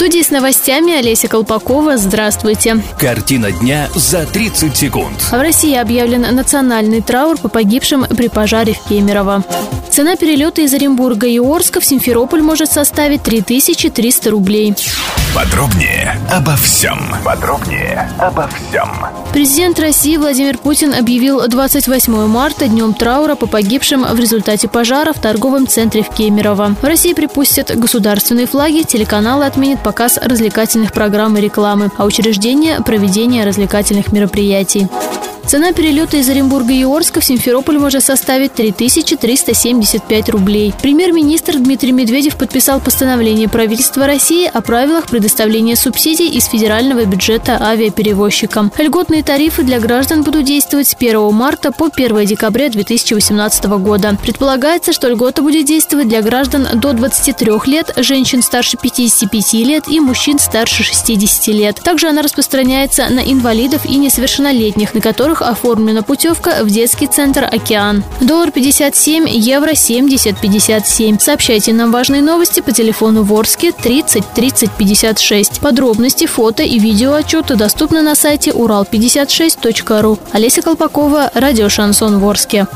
Студии с новостями Олеся Колпакова. Здравствуйте. Картина дня за 30 секунд. В России объявлен национальный траур по погибшим при пожаре в Кемерово. Цена перелета из Оренбурга и Орска в Симферополь может составить 3300 рублей. Подробнее обо всем. Подробнее обо всем. Президент России Владимир Путин объявил 28 марта днем траура по погибшим в результате пожара в торговом центре в Кемерово. В России припустят государственные флаги, телеканалы отменят показ развлекательных программ и рекламы, а учреждения – проведение развлекательных мероприятий. Цена перелета из Оренбурга и Орска в Симферополь может составить 3375 рублей. Премьер-министр Дмитрий Медведев подписал постановление правительства России о правилах предоставления субсидий из федерального бюджета авиаперевозчикам. Льготные тарифы для граждан будут действовать с 1 марта по 1 декабря 2018 года. Предполагается, что льгота будет действовать для граждан до 23 лет, женщин старше 55 лет и мужчин старше 60 лет. Также она распространяется на инвалидов и несовершеннолетних, на которых оформлена путевка в детский центр «Океан». Доллар 57, евро 70 57. Сообщайте нам важные новости по телефону Ворске 30 30 56. Подробности, фото и видео отчеты доступны на сайте урал56.ру. Олеся Колпакова, радио «Шансон Ворске».